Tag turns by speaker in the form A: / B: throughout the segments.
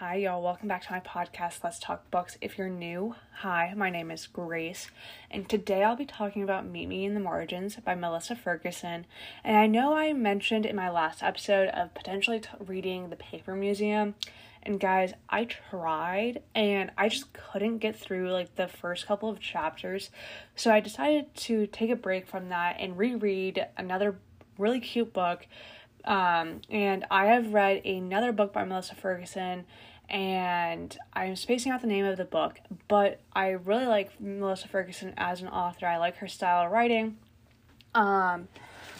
A: Hi, y'all. Welcome back to my podcast, Let's Talk Books. If you're new, hi, my name is Grace, and today I'll be talking about Meet Me in the Margins by Melissa Ferguson. And I know I mentioned in my last episode of potentially t- reading The Paper Museum, and guys, I tried and I just couldn't get through like the first couple of chapters, so I decided to take a break from that and reread another really cute book um, and I have read another book by Melissa Ferguson, and I'm spacing out the name of the book, but I really like Melissa Ferguson as an author. I like her style of writing. Um,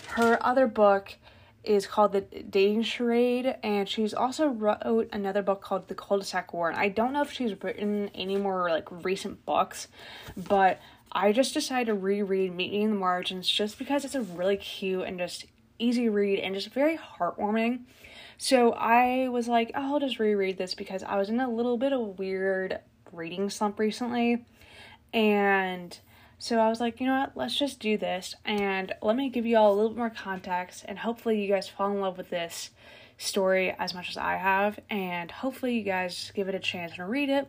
A: her other book is called The Dating Charade, and she's also wrote another book called The Cul-de-sac War. And I don't know if she's written any more like recent books, but I just decided to reread Meet Me in the Margins just because it's a really cute and just easy read and just very heartwarming. So I was like, oh, I'll just reread this because I was in a little bit of weird reading slump recently. And so I was like, you know what, let's just do this and let me give you all a little bit more context and hopefully you guys fall in love with this story as much as I have and hopefully you guys give it a chance and read it.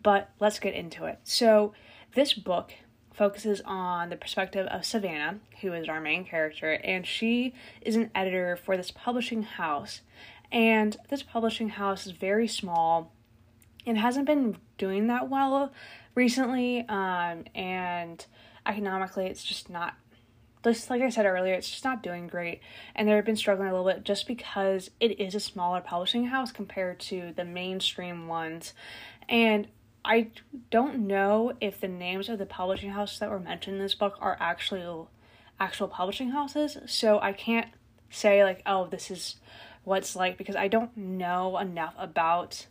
A: But let's get into it. So this book focuses on the perspective of Savannah, who is our main character, and she is an editor for this publishing house. And this publishing house is very small and hasn't been doing that well recently. Um, and economically, it's just not, just like I said earlier, it's just not doing great. And they've been struggling a little bit just because it is a smaller publishing house compared to the mainstream ones. And I don't know if the names of the publishing houses that were mentioned in this book are actually actual publishing houses, so I can't say like, oh, this is what's like because I don't know enough about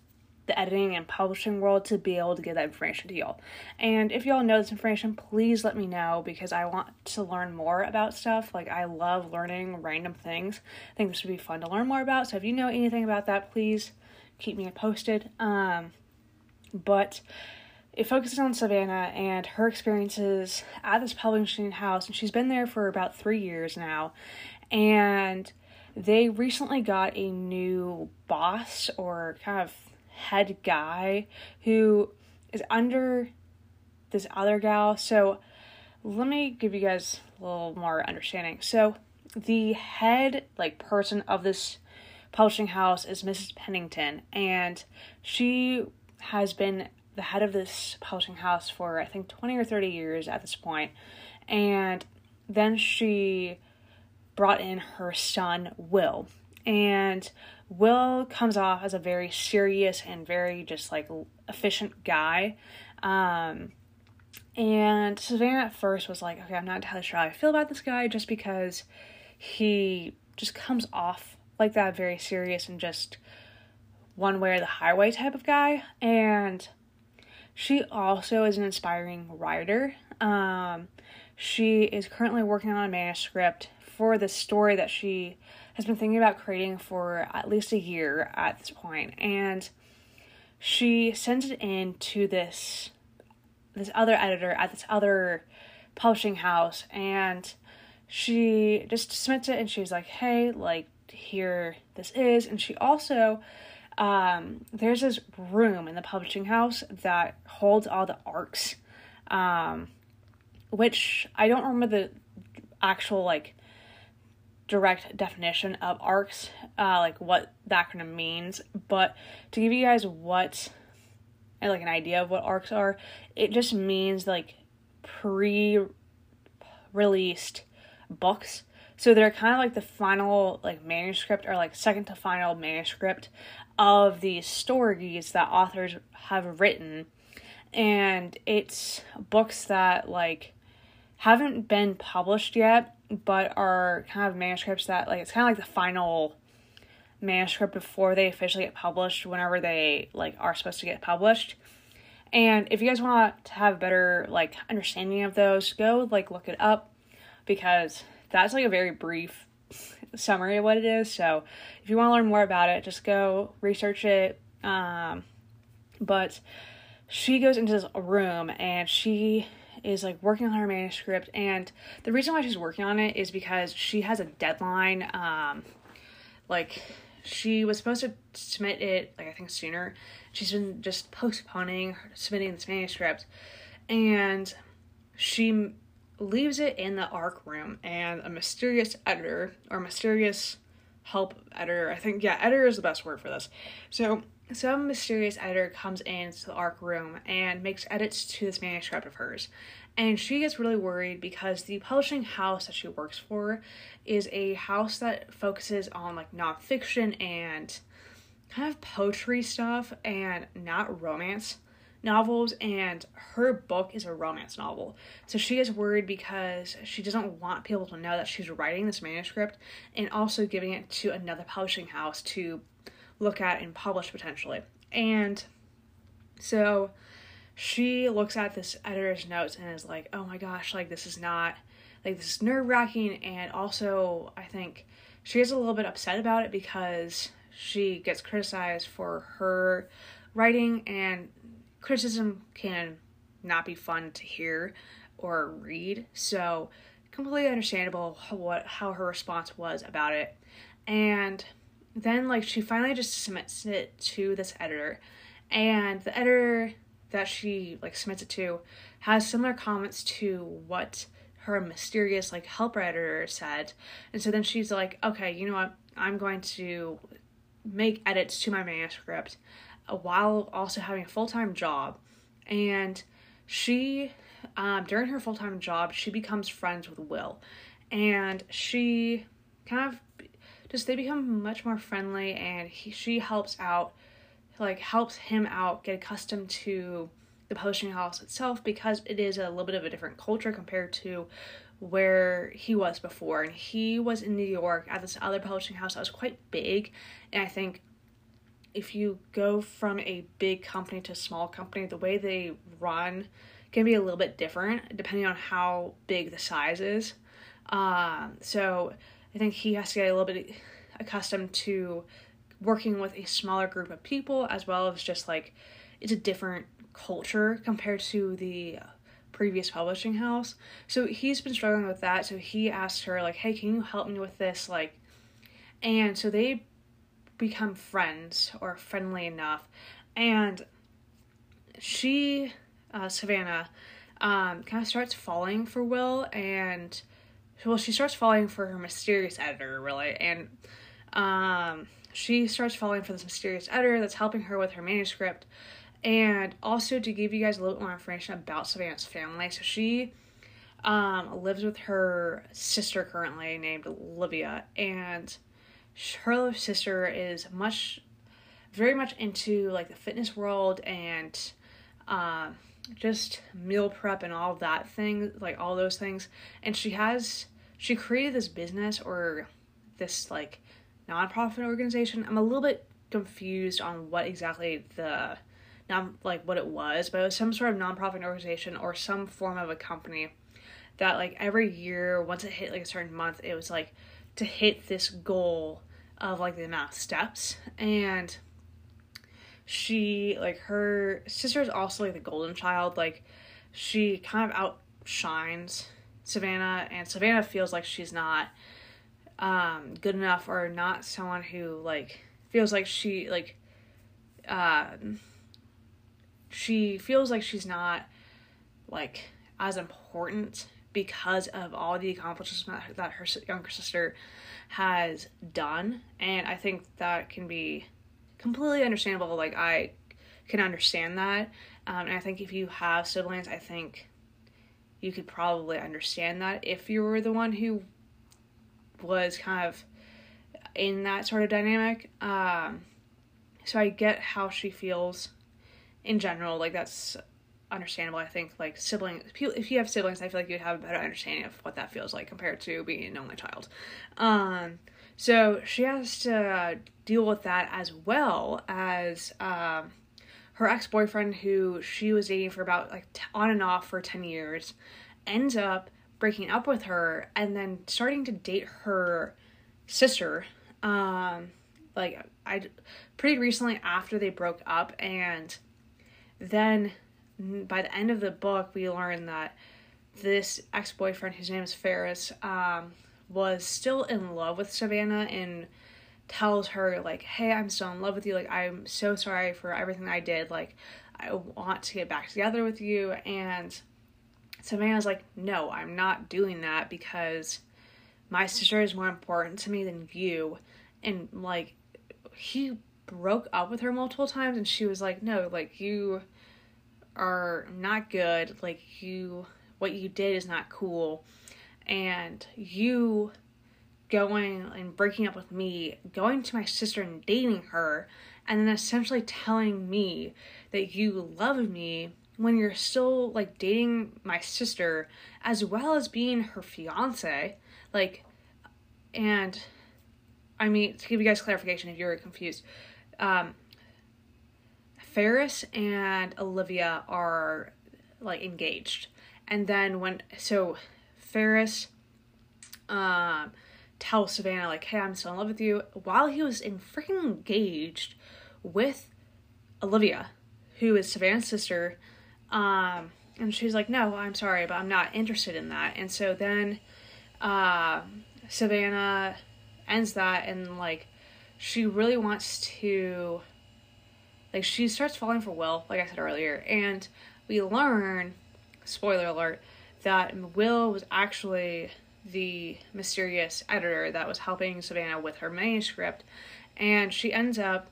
A: the editing and publishing world to be able to give that information to y'all. And if y'all know this information, please let me know because I want to learn more about stuff. Like I love learning random things. I think this would be fun to learn more about. So if you know anything about that, please keep me posted. Um but it focuses on Savannah and her experiences at this publishing house, and she's been there for about three years now. And they recently got a new boss or kind of head guy who is under this other gal. So let me give you guys a little more understanding. So the head like person of this publishing house is Mrs. Pennington, and she has been the head of this publishing house for I think 20 or 30 years at this point. And then she brought in her son, Will. And Will comes off as a very serious and very just like efficient guy. Um, and Savannah at first was like, okay, I'm not entirely sure how I feel about this guy just because he just comes off like that, very serious and just one way or the highway type of guy. And she also is an inspiring writer. Um, she is currently working on a manuscript for the story that she has been thinking about creating for at least a year at this point, and she sends it in to this this other editor at this other publishing house, and she just submits it, and she's like, "Hey, like here this is," and she also um, there's this room in the publishing house that holds all the ARCs, um, which I don't remember the actual like direct definition of ARCs, uh, like what the acronym means. But to give you guys what, and like an idea of what ARCs are, it just means like pre-released books so they're kind of like the final like manuscript or like second to final manuscript of these stories that authors have written. And it's books that like haven't been published yet, but are kind of manuscripts that like it's kind of like the final manuscript before they officially get published whenever they like are supposed to get published. And if you guys want to have a better like understanding of those, go like look it up because that's like a very brief summary of what it is. So if you want to learn more about it, just go research it. Um, but she goes into this room and she is like working on her manuscript and the reason why she's working on it is because she has a deadline um like she was supposed to submit it like I think sooner. She's been just postponing submitting this manuscript, and she leaves it in the ARC room, and a mysterious editor or mysterious help editor, I think yeah, editor is the best word for this. So some mysterious editor comes into the ARC room and makes edits to this manuscript of hers. And she gets really worried because the publishing house that she works for is a house that focuses on like nonfiction and kind of poetry stuff and not romance novels. And her book is a romance novel. So she is worried because she doesn't want people to know that she's writing this manuscript and also giving it to another publishing house to look at and publish potentially. And so she looks at this editor's notes and is like, oh my gosh, like this is not, like this is nerve wracking. And also, I think she is a little bit upset about it because she gets criticized for her writing, and criticism can not be fun to hear or read. So, completely understandable what how her response was about it. And then like she finally just submits it to this editor and the editor that she like submits it to has similar comments to what her mysterious like helper editor said and so then she's like okay you know what i'm going to make edits to my manuscript while also having a full-time job. And she um, during her full-time job she becomes friends with will. And she kind of just they become much more friendly and he, she helps out like helps him out get accustomed to the publishing house itself because it is a little bit of a different culture compared to where he was before. And he was in New York at this other publishing house that was quite big. And I think if you go from a big company to a small company the way they run can be a little bit different depending on how big the size is um, so I think he has to get a little bit accustomed to working with a smaller group of people as well as just like it's a different culture compared to the previous publishing house. So he's been struggling with that. So he asked her like, "Hey, can you help me with this?" Like, and so they become friends or friendly enough, and she, uh, Savannah, um, kind of starts falling for Will and well, she starts falling for her mysterious editor, really, and um, she starts falling for this mysterious editor that's helping her with her manuscript. And also to give you guys a little more information about Savannah's family, so she um, lives with her sister currently named Olivia, and her sister is much, very much into like the fitness world and um, just meal prep and all that thing, like all those things. And she has she created this business or this like nonprofit organization. I'm a little bit confused on what exactly the not like what it was, but it was some sort of nonprofit organization or some form of a company that like every year once it hit like a certain month, it was like to hit this goal of like the amount of steps. And she like her sister is also like the golden child. Like she kind of outshines Savannah, and Savannah feels like she's not um, good enough or not someone who like feels like she like um, she feels like she's not like as important because of all the accomplishments that her younger sister has done and i think that can be completely understandable like i can understand that um, and i think if you have siblings i think you could probably understand that if you were the one who was kind of in that sort of dynamic. Um, so I get how she feels in general. Like that's understandable. I think like siblings, if you have siblings, I feel like you'd have a better understanding of what that feels like compared to being an only child. Um, so she has to deal with that as well as um, her ex boyfriend, who she was dating for about like t- on and off for 10 years, ends up breaking up with her and then starting to date her sister. Um, like, I pretty recently after they broke up, and then by the end of the book, we learn that this ex boyfriend, whose name is Ferris, um, was still in love with Savannah and tells her like, "Hey, I'm still in love with you. Like, I'm so sorry for everything I did. Like, I want to get back together with you." And Savannah's like, "No, I'm not doing that because my sister is more important to me than you." And like, he broke up with her multiple times, and she was like, "No, like you are not good. Like you, what you did is not cool." And you going and breaking up with me, going to my sister and dating her, and then essentially telling me that you love me when you're still like dating my sister as well as being her fiance. Like, and I mean, to give you guys clarification if you're confused, um, Ferris and Olivia are like engaged. And then when, so Ferris, um, tell Savannah, like, hey, I'm still in love with you, while he was in freaking engaged with Olivia, who is Savannah's sister. Um, and she's like, no, I'm sorry, but I'm not interested in that. And so then uh, Savannah ends that, and like, she really wants to, like, she starts falling for Will, like I said earlier. And we learn, spoiler alert, that Will was actually the mysterious editor that was helping Savannah with her manuscript, and she ends up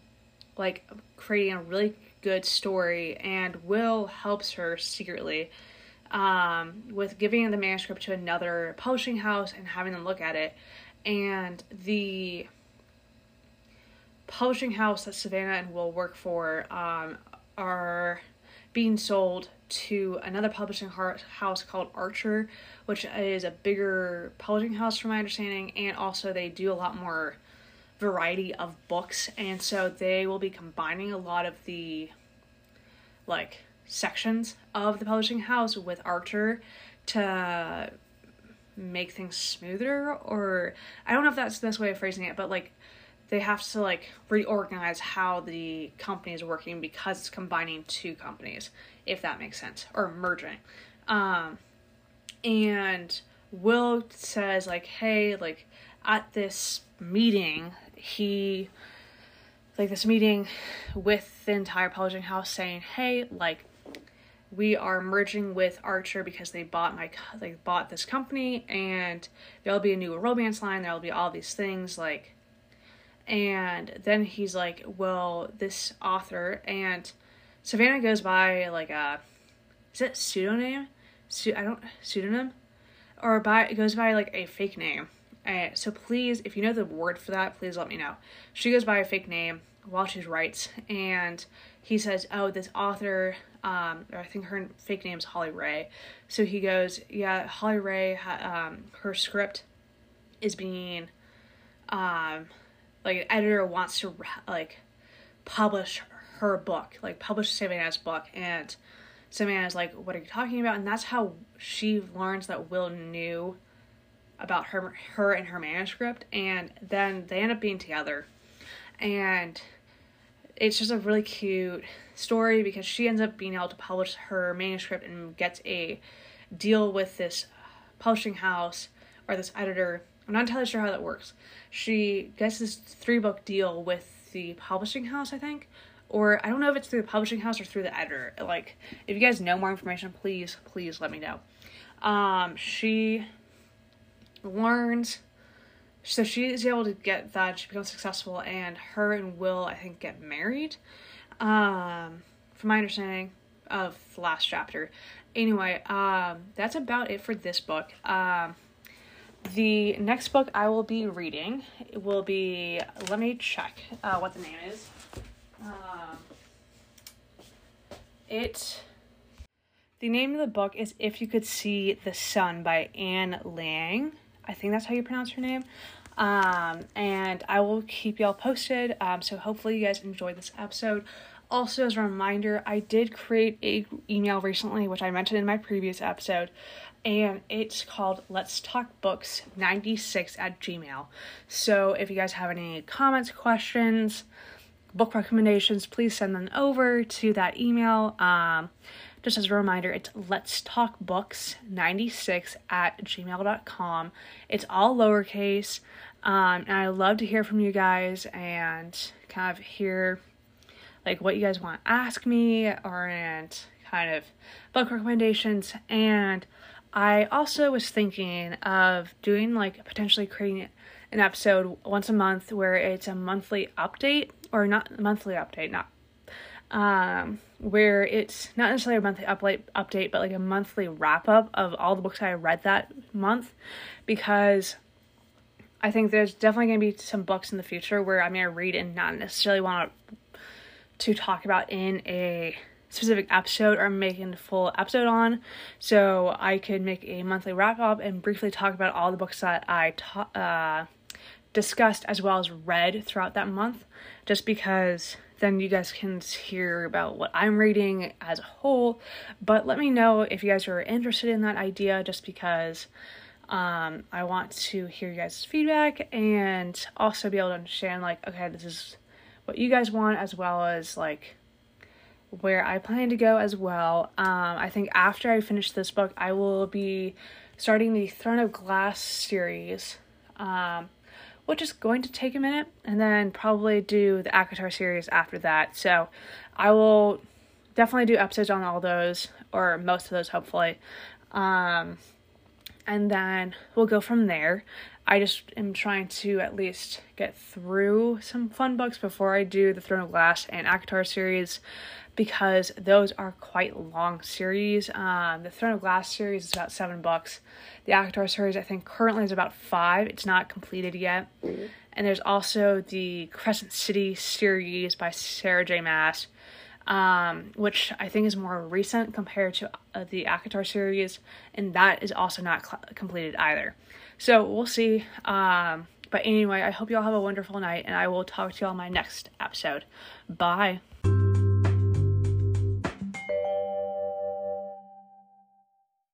A: like creating a really good story, and Will helps her secretly um, with giving the manuscript to another publishing house and having them look at it, and the publishing house that Savannah and Will work for um, are being sold to another publishing house called Archer, which is a bigger publishing house from my understanding, and also they do a lot more variety of books, and so they will be combining a lot of the like sections of the publishing house with Archer to make things smoother or I don't know if that's the best way of phrasing it, but like they have to like reorganize how the company is working because it's combining two companies if that makes sense, or merging. Um, and Will says like, "Hey, like at this meeting, he like this meeting with the entire publishing house saying, "Hey, like we are merging with Archer because they bought my they bought this company and there'll be a new romance line, there'll be all these things like and then he's like, "Well, this author and Savannah goes by like a is it pseudonym? Su- I don't pseudonym or by it goes by like a fake name. Uh, so please, if you know the word for that, please let me know. She goes by a fake name while she writes, and he says, "Oh, this author, um, or I think her fake name is Holly Ray." So he goes, "Yeah, Holly Ray, um, her script is being, um, like an editor wants to like publish her book, like publish Savannah's book, and Savannah's like, "What are you talking about?" And that's how she learns that Will knew about her, her and her manuscript, and then they end up being together, and it's just a really cute story because she ends up being able to publish her manuscript and gets a deal with this publishing house or this editor. I'm not entirely sure how that works. She gets this three book deal with the publishing house, I think, or I don't know if it's through the publishing house or through the editor. Like, if you guys know more information, please, please let me know. Um, she learns, so she is able to get that. She becomes successful, and her and Will, I think, get married. Um, from my understanding of the last chapter. Anyway, um, that's about it for this book. Um, the next book I will be reading will be. Let me check uh, what the name is. Um, it. The name of the book is If You Could See the Sun by Anne Lang. I think that's how you pronounce her name. Um, and I will keep y'all posted. Um, so hopefully you guys enjoyed this episode. Also, as a reminder, I did create a email recently, which I mentioned in my previous episode, and it's called Let's Talk Books 96 at Gmail. So if you guys have any comments, questions, book recommendations, please send them over to that email. Um, just as a reminder, it's let's talk books 96 at gmail.com. It's all lowercase. Um, and I love to hear from you guys and kind of hear like what you guys want to ask me or and kind of book recommendations. And I also was thinking of doing like potentially creating an episode once a month where it's a monthly update or not monthly update, not um where it's not necessarily a monthly update update but like a monthly wrap up of all the books I read that month because I think there's definitely going to be some books in the future where I'm going to read and not necessarily want to talk about in a specific episode or making a full episode on. So I could make a monthly wrap up and briefly talk about all the books that I ta- uh, discussed as well as read throughout that month, just because then you guys can hear about what I'm reading as a whole. But let me know if you guys are interested in that idea, just because um, I want to hear you guys' feedback and also be able to understand, like, okay, this is what you guys want, as well as like where I plan to go as well. Um, I think after I finish this book, I will be starting the Throne of Glass series. Um, which is going to take a minute, and then probably do the ACOTAR series after that. So I will definitely do episodes on all those, or most of those, hopefully. Um, and then we'll go from there. I just am trying to at least get through some fun books before I do the Throne of Glass and ACOTAR series because those are quite long series. Um, the Throne of Glass series is about seven books. The ACOTAR series, I think, currently is about five. It's not completed yet. Mm-hmm. And there's also the Crescent City series by Sarah J. Maas, um, which I think is more recent compared to uh, the ACOTAR series, and that is also not cl- completed either. So we'll see. Um, but anyway, I hope you all have a wonderful night, and I will talk to you all in my next episode. Bye.